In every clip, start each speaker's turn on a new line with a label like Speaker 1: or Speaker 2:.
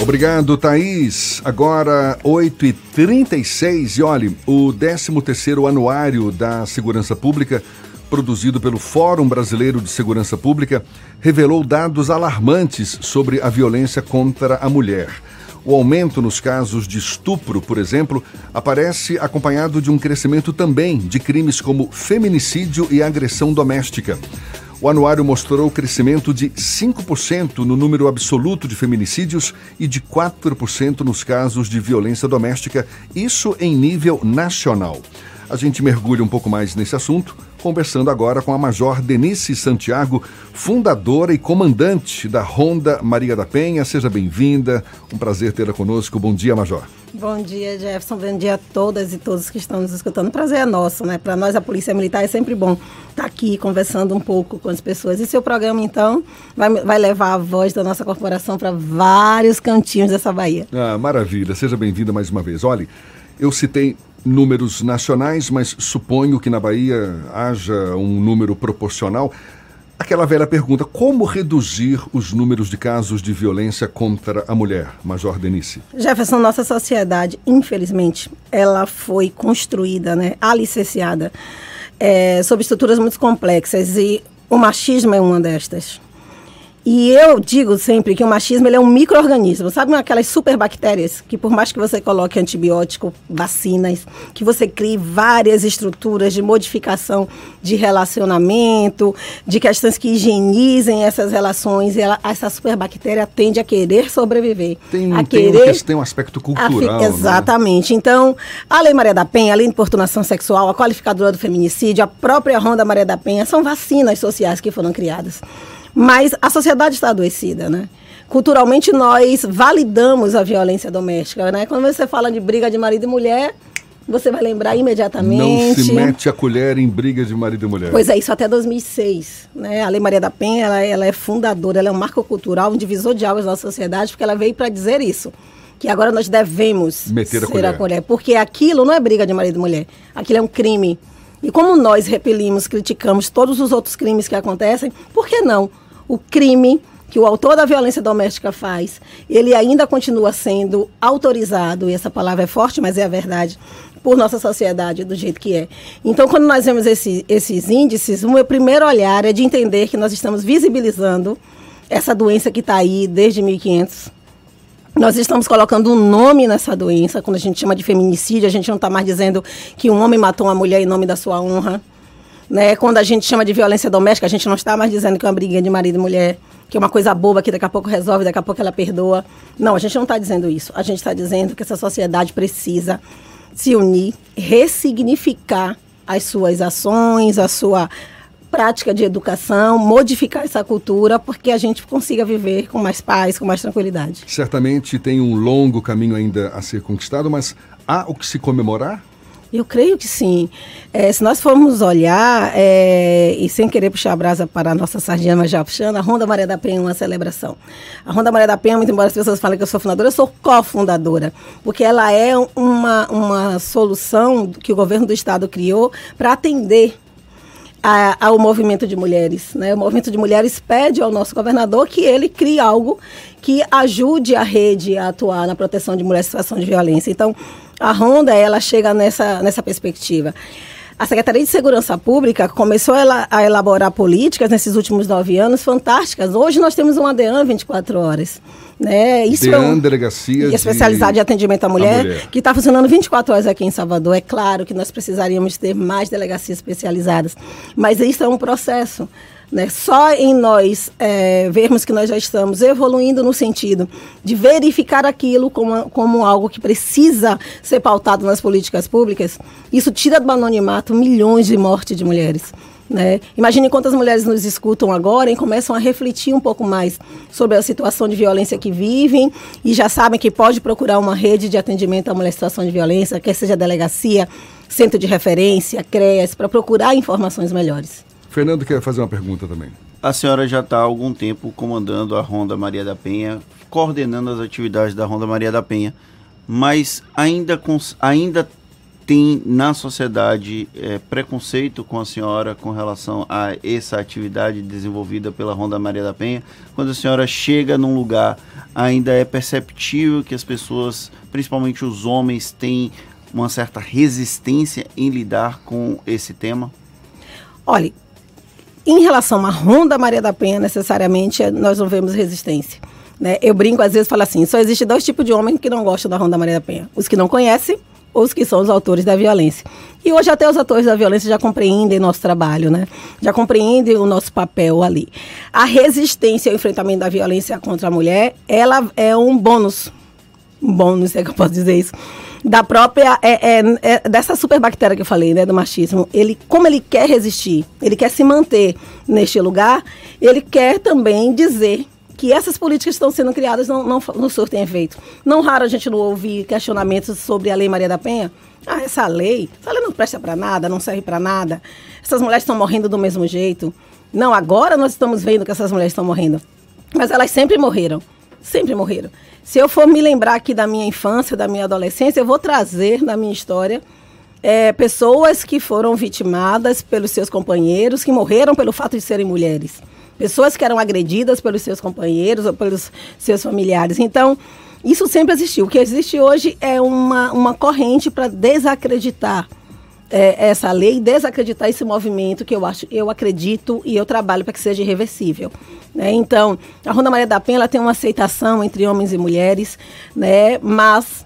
Speaker 1: Obrigado, Thaís. Agora, 8h36. E olhe, o 13º Anuário da Segurança Pública, produzido pelo Fórum Brasileiro de Segurança Pública, revelou dados alarmantes sobre a violência contra a mulher. O aumento nos casos de estupro, por exemplo, aparece acompanhado de um crescimento também de crimes como feminicídio e agressão doméstica. O anuário mostrou crescimento de 5% no número absoluto de feminicídios e de 4% nos casos de violência doméstica, isso em nível nacional. A gente mergulha um pouco mais nesse assunto, conversando agora com a Major Denise Santiago, fundadora e comandante da Ronda Maria da Penha. Seja bem-vinda, um prazer tê-la conosco. Bom dia, Major.
Speaker 2: Bom dia, Jefferson. Bom dia a todas e todos que estão nos escutando. prazer é nosso, né? Para nós, a Polícia Militar, é sempre bom estar tá aqui conversando um pouco com as pessoas. E seu programa, então, vai, vai levar a voz da nossa corporação para vários cantinhos dessa Bahia.
Speaker 1: Ah, maravilha. Seja bem-vinda mais uma vez. Olhe, eu citei números nacionais, mas suponho que na Bahia haja um número proporcional. Aquela velha pergunta: como reduzir os números de casos de violência contra a mulher, Major Denise?
Speaker 2: Jefferson, nossa sociedade, infelizmente, ela foi construída, né, alicerciada é, sob estruturas muito complexas e o machismo é uma destas. E eu digo sempre que o machismo ele é um microorganismo, sabe aquelas superbactérias que por mais que você coloque antibiótico, vacinas, que você crie várias estruturas de modificação de relacionamento, de questões que higienizem essas relações, ela, essa superbactéria tende a querer sobreviver.
Speaker 1: Tem,
Speaker 2: a
Speaker 1: tem, querer, um, tem um aspecto cultural.
Speaker 2: A, né? exatamente. Né? Então, a Lei Maria da Penha, a Lei de Importunação Sexual, a qualificadora do feminicídio, a própria Ronda Maria da Penha, são vacinas sociais que foram criadas. Mas a sociedade está adoecida, né? Culturalmente nós validamos a violência doméstica, né? Quando você fala de briga de marido e mulher, você vai lembrar imediatamente.
Speaker 1: Não se mete a colher em briga de marido e mulher.
Speaker 2: Pois é, isso até 2006. Né? A Lei Maria da Penha ela, ela é fundadora, ela é um marco cultural, um divisor de águas da sociedade, porque ela veio para dizer isso. Que agora nós devemos
Speaker 1: Meter a ser colher. a colher.
Speaker 2: Porque aquilo não é briga de marido e mulher. Aquilo é um crime. E como nós repelimos, criticamos todos os outros crimes que acontecem, por que não o crime que o autor da violência doméstica faz, ele ainda continua sendo autorizado, e essa palavra é forte, mas é a verdade, por nossa sociedade do jeito que é. Então, quando nós vemos esse, esses índices, o meu primeiro olhar é de entender que nós estamos visibilizando essa doença que está aí desde 1500. Nós estamos colocando um nome nessa doença. Quando a gente chama de feminicídio, a gente não está mais dizendo que um homem matou uma mulher em nome da sua honra. Né? Quando a gente chama de violência doméstica, a gente não está mais dizendo que é uma briguinha de marido e mulher, que é uma coisa boba que daqui a pouco resolve, daqui a pouco ela perdoa. Não, a gente não está dizendo isso. A gente está dizendo que essa sociedade precisa se unir, ressignificar as suas ações, a sua prática de educação, modificar essa cultura, porque a gente consiga viver com mais paz, com mais tranquilidade.
Speaker 1: Certamente tem um longo caminho ainda a ser conquistado, mas há o que se comemorar?
Speaker 2: Eu creio que sim. É, se nós formos olhar, é, e sem querer puxar a brasa para a nossa sardinha, mas já puxando, a Ronda Maria da Penha é uma celebração. A Ronda Maria da Penha, muito embora as pessoas falem que eu sou fundadora, eu sou cofundadora, porque ela é uma, uma solução que o governo do estado criou para atender a, ao movimento de mulheres. Né? O movimento de mulheres pede ao nosso governador que ele crie algo que ajude a rede a atuar na proteção de mulheres em situação de violência. Então, a Ronda, ela chega nessa, nessa perspectiva. A Secretaria de Segurança Pública começou a elaborar políticas nesses últimos nove anos fantásticas. Hoje nós temos uma DEAN 24 horas. Né?
Speaker 1: Isso DEAN, é um, Delegacia
Speaker 2: Especializada de... de Atendimento à mulher, mulher, que está funcionando 24 horas aqui em Salvador. É claro que nós precisaríamos ter mais delegacias especializadas, mas isso é um processo. Né? Só em nós é, vermos que nós já estamos evoluindo no sentido de verificar aquilo como, como algo que precisa ser pautado nas políticas públicas, isso tira do anonimato milhões de mortes de mulheres. Né? Imagine quantas mulheres nos escutam agora e começam a refletir um pouco mais sobre a situação de violência que vivem e já sabem que pode procurar uma rede de atendimento à mulher em situação de violência, quer seja delegacia, centro de referência, CREAS, para procurar informações melhores.
Speaker 1: Fernando quer fazer uma pergunta também.
Speaker 3: A senhora já está há algum tempo comandando a Ronda Maria da Penha, coordenando as atividades da Ronda Maria da Penha, mas ainda, ainda tem na sociedade é, preconceito com a senhora com relação a essa atividade desenvolvida pela Ronda Maria da Penha? Quando a senhora chega num lugar, ainda é perceptível que as pessoas, principalmente os homens, têm uma certa resistência em lidar com esse tema?
Speaker 4: Olha, em relação à Ronda Maria da Penha, necessariamente, nós não vemos resistência. Né? Eu brinco, às vezes, falo assim, só existe dois tipos de homens que não gostam da Ronda Maria da Penha. Os que não conhecem ou os que são os autores da violência. E hoje até os autores da violência já compreendem nosso trabalho, né? Já compreendem o nosso papel ali. A resistência ao enfrentamento da violência contra a mulher, ela é um bônus. Um bônus, é que eu posso dizer isso da própria é, é, é, dessa superbactéria que eu falei, né, do machismo. Ele, como ele quer resistir, ele quer se manter neste lugar, ele quer também dizer que essas políticas que estão sendo criadas não, não, não surtem efeito. Não raro a gente não ouvir questionamentos sobre a Lei Maria da Penha. Ah, essa lei, essa lei não presta para nada, não serve para nada. Essas mulheres estão morrendo do mesmo jeito. Não, agora nós estamos vendo que essas mulheres estão morrendo. Mas elas sempre morreram. Sempre morreram. Se eu for me lembrar aqui da minha infância, da minha adolescência, eu vou trazer na minha história é, pessoas que foram vitimadas pelos seus companheiros, que morreram pelo fato de serem mulheres. Pessoas que eram agredidas pelos seus companheiros ou pelos seus familiares. Então, isso sempre existiu. O que existe hoje é uma, uma corrente para desacreditar é, essa lei, desacreditar esse movimento que eu acho, eu acredito e eu trabalho para que seja irreversível. Né? Então, a Ronda Maria da Penha tem uma aceitação entre homens e mulheres, né? mas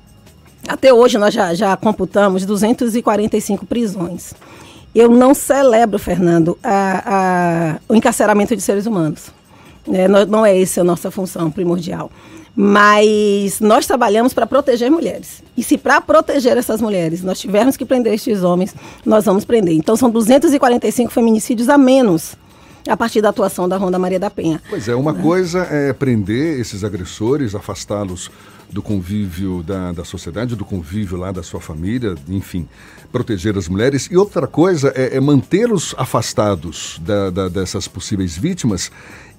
Speaker 4: até hoje nós já, já computamos 245 prisões. Eu não celebro, Fernando, a, a, o encarceramento de seres humanos. Né? Não é essa a nossa função primordial. Mas nós trabalhamos para proteger mulheres. E se para proteger essas mulheres nós tivermos que prender estes homens, nós vamos prender. Então são 245 feminicídios a menos a partir da atuação da Ronda Maria da Penha.
Speaker 1: Pois é, uma né? coisa é prender esses agressores, afastá-los do convívio da, da sociedade, do convívio lá da sua família, enfim, proteger as mulheres. E outra coisa é, é mantê-los afastados da, da, dessas possíveis vítimas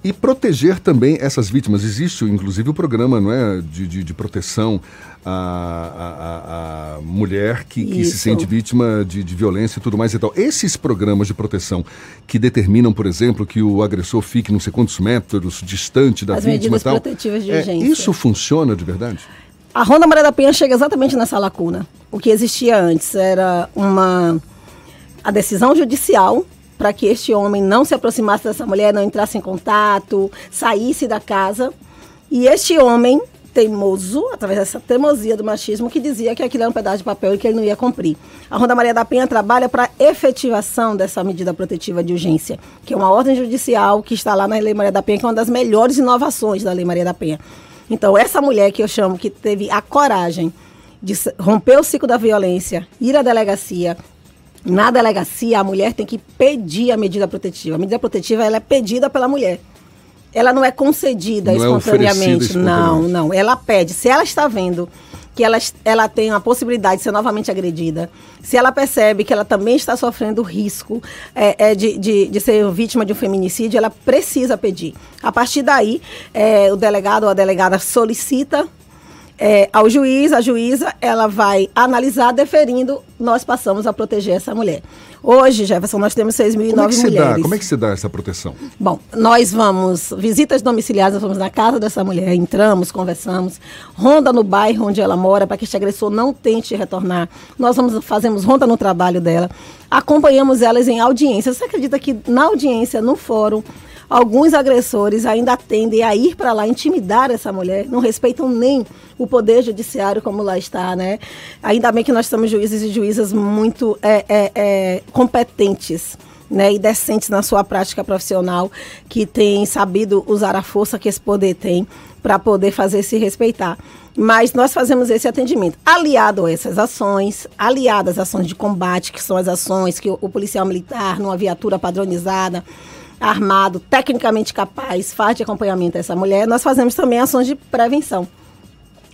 Speaker 1: e proteger também essas vítimas. Existe, inclusive, o programa não é, de, de, de proteção à, à, à, mulher que, que se sente vítima de, de violência e tudo mais e tal. Esses programas de proteção que determinam, por exemplo, que o agressor fique não sei quantos metros distante da
Speaker 4: As
Speaker 1: vítima
Speaker 4: e tal. protetivas de
Speaker 1: é,
Speaker 4: urgência.
Speaker 1: Isso funciona de verdade?
Speaker 4: A Ronda Maria da Penha chega exatamente nessa lacuna. O que existia antes era uma a decisão judicial para que este homem não se aproximasse dessa mulher, não entrasse em contato, saísse da casa. E este homem teimoso, através dessa teimosia do machismo, que dizia que aquilo era um pedaço de papel e que ele não ia cumprir. A Ronda Maria da Penha trabalha para efetivação dessa medida protetiva de urgência, que é uma ordem judicial que está lá na Lei Maria da Penha, que é uma das melhores inovações da Lei Maria da Penha. Então, essa mulher que eu chamo que teve a coragem de romper o ciclo da violência, ir à delegacia, na delegacia, a mulher tem que pedir a medida protetiva. A medida protetiva ela é pedida pela mulher. Ela não é concedida não é espontaneamente. É não, não. Ela pede. Se ela está vendo que ela, ela tem a possibilidade de ser novamente agredida, se ela percebe que ela também está sofrendo risco é, é, de, de, de, ser vítima de um feminicídio, ela precisa pedir. A partir daí, é, o delegado ou a delegada solicita é, ao juiz, a juíza, ela vai analisar, deferindo, nós passamos a proteger essa mulher. Hoje, Jefferson, nós temos 6.009
Speaker 1: é
Speaker 4: mulheres.
Speaker 1: Dá? Como é que se dá essa proteção?
Speaker 4: Bom, nós vamos, visitas domiciliares, nós vamos na casa dessa mulher, entramos, conversamos, ronda no bairro onde ela mora, para que este agressor não tente retornar. Nós vamos, fazemos ronda no trabalho dela, acompanhamos elas em audiência. Você acredita que na audiência, no fórum, alguns agressores ainda tendem a ir para lá intimidar essa mulher, não respeitam nem o poder judiciário como lá está, né? Ainda bem que nós temos juízes e juízas muito é, é, é, competentes. Né, e decentes na sua prática profissional, que têm sabido usar a força que esse poder tem para poder fazer se respeitar. Mas nós fazemos esse atendimento. Aliado a essas ações, aliado às ações de combate, que são as ações que o policial militar, numa viatura padronizada, armado, tecnicamente capaz, faz de acompanhamento a essa mulher, nós fazemos também ações de prevenção.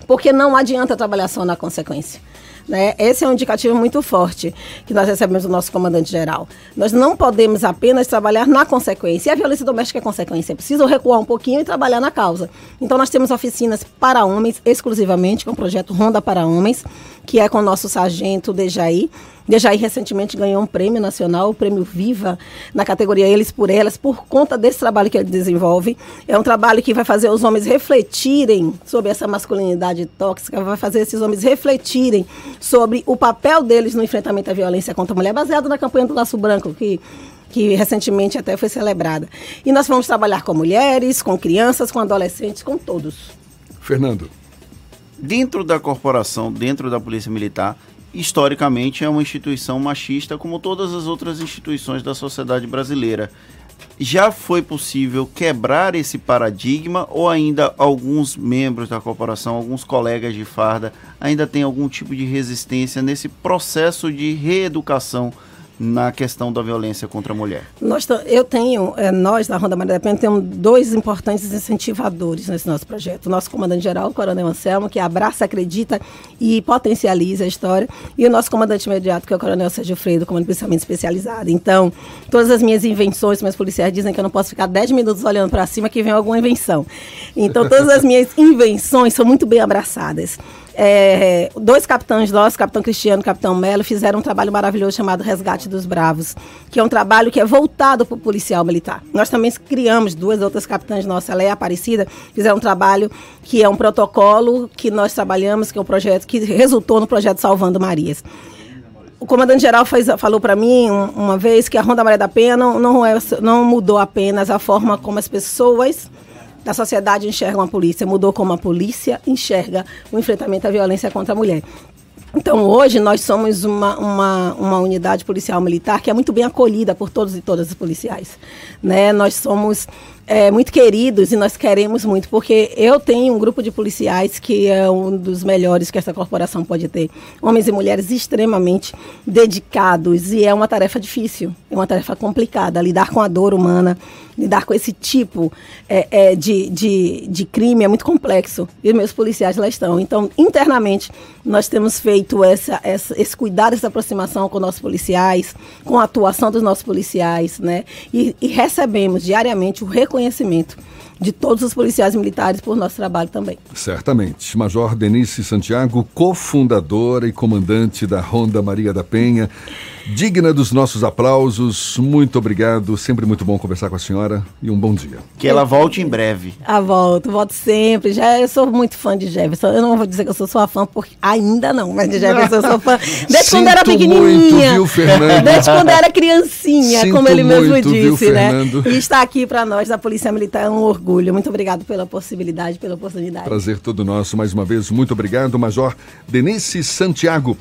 Speaker 4: Porque não adianta trabalhar só na consequência. Né? Esse é um indicativo muito forte que nós recebemos do nosso comandante-geral. Nós não podemos apenas trabalhar na consequência. E a violência doméstica é consequência. É preciso recuar um pouquinho e trabalhar na causa. Então, nós temos oficinas para homens, exclusivamente, com o projeto Ronda para Homens, que é com o nosso sargento Dejaí. Dejaí recentemente ganhou um prêmio nacional, o prêmio Viva, na categoria Eles por Elas, por conta desse trabalho que ele desenvolve. É um trabalho que vai fazer os homens refletirem sobre essa masculinidade tóxica, vai fazer esses homens refletirem sobre o papel deles no enfrentamento à violência contra a mulher, baseado na campanha do Laço Branco, que que recentemente até foi celebrada. E nós vamos trabalhar com mulheres, com crianças, com adolescentes, com todos.
Speaker 1: Fernando.
Speaker 3: Dentro da corporação, dentro da Polícia Militar, historicamente é uma instituição machista, como todas as outras instituições da sociedade brasileira. Já foi possível quebrar esse paradigma ou ainda alguns membros da corporação, alguns colegas de farda, ainda têm algum tipo de resistência nesse processo de reeducação na questão da violência contra a mulher?
Speaker 4: Nós, eu tenho, é, nós da Ronda Maria da Penha temos dois importantes incentivadores nesse nosso projeto. O nosso comandante-geral, o Coronel Anselmo, que abraça, acredita e potencializa a história, e o nosso comandante imediato, que é o Coronel Sérgio Freire, comando policiamento especializado. Então, todas as minhas invenções, meus policiais dizem que eu não posso ficar 10 minutos olhando para cima que vem alguma invenção. Então, todas as minhas invenções são muito bem abraçadas. É, dois capitães nossos, capitão Cristiano e capitão Melo, fizeram um trabalho maravilhoso chamado Resgate dos Bravos, que é um trabalho que é voltado para o policial militar. Nós também criamos duas outras capitãs nossas, ela é Aparecida, fizeram um trabalho que é um protocolo que nós trabalhamos, que é um projeto que resultou no projeto Salvando Marias. O comandante-geral falou para mim uma vez que a Ronda Maria da Penha não, não, é, não mudou apenas a forma como as pessoas da sociedade enxergam a polícia, mudou como a polícia enxerga o enfrentamento à violência contra a mulher. Então, hoje, nós somos uma, uma, uma unidade policial militar que é muito bem acolhida por todos e todas os policiais. Né? Nós somos é, muito queridos e nós queremos muito, porque eu tenho um grupo de policiais que é um dos melhores que essa corporação pode ter. Homens e mulheres extremamente dedicados e é uma tarefa difícil, é uma tarefa complicada. Lidar com a dor humana, lidar com esse tipo é, é, de, de, de crime é muito complexo e meus policiais lá estão. Então, internamente, nós temos feito essa, essa, esse cuidado, essa aproximação com nossos policiais, com a atuação dos nossos policiais, né? E, e recebemos diariamente o reconhecimento reconhecimento de todos os policiais militares por nosso trabalho também.
Speaker 1: Certamente. Major Denise Santiago, cofundadora e comandante da Ronda Maria da Penha, digna dos nossos aplausos. Muito obrigado. Sempre muito bom conversar com a senhora e um bom dia.
Speaker 3: Que ela volte em breve.
Speaker 4: Ah, volto, volto sempre. Já eu sou muito fã de Jefferson. Eu não vou dizer que eu sou sua fã, porque ainda não, mas de Jefferson eu sou fã. Desde quando era pequenininha.
Speaker 1: Muito, viu, Fernando?
Speaker 4: Desde quando era criancinha,
Speaker 1: Sinto
Speaker 4: como ele mesmo
Speaker 1: muito,
Speaker 4: disse,
Speaker 1: viu,
Speaker 4: né?
Speaker 1: Fernando?
Speaker 4: E estar aqui para nós da Polícia Militar é um orgulho. Muito obrigado pela possibilidade, pela oportunidade.
Speaker 1: Prazer todo nosso mais uma vez. Muito obrigado, Major Denise Santiago.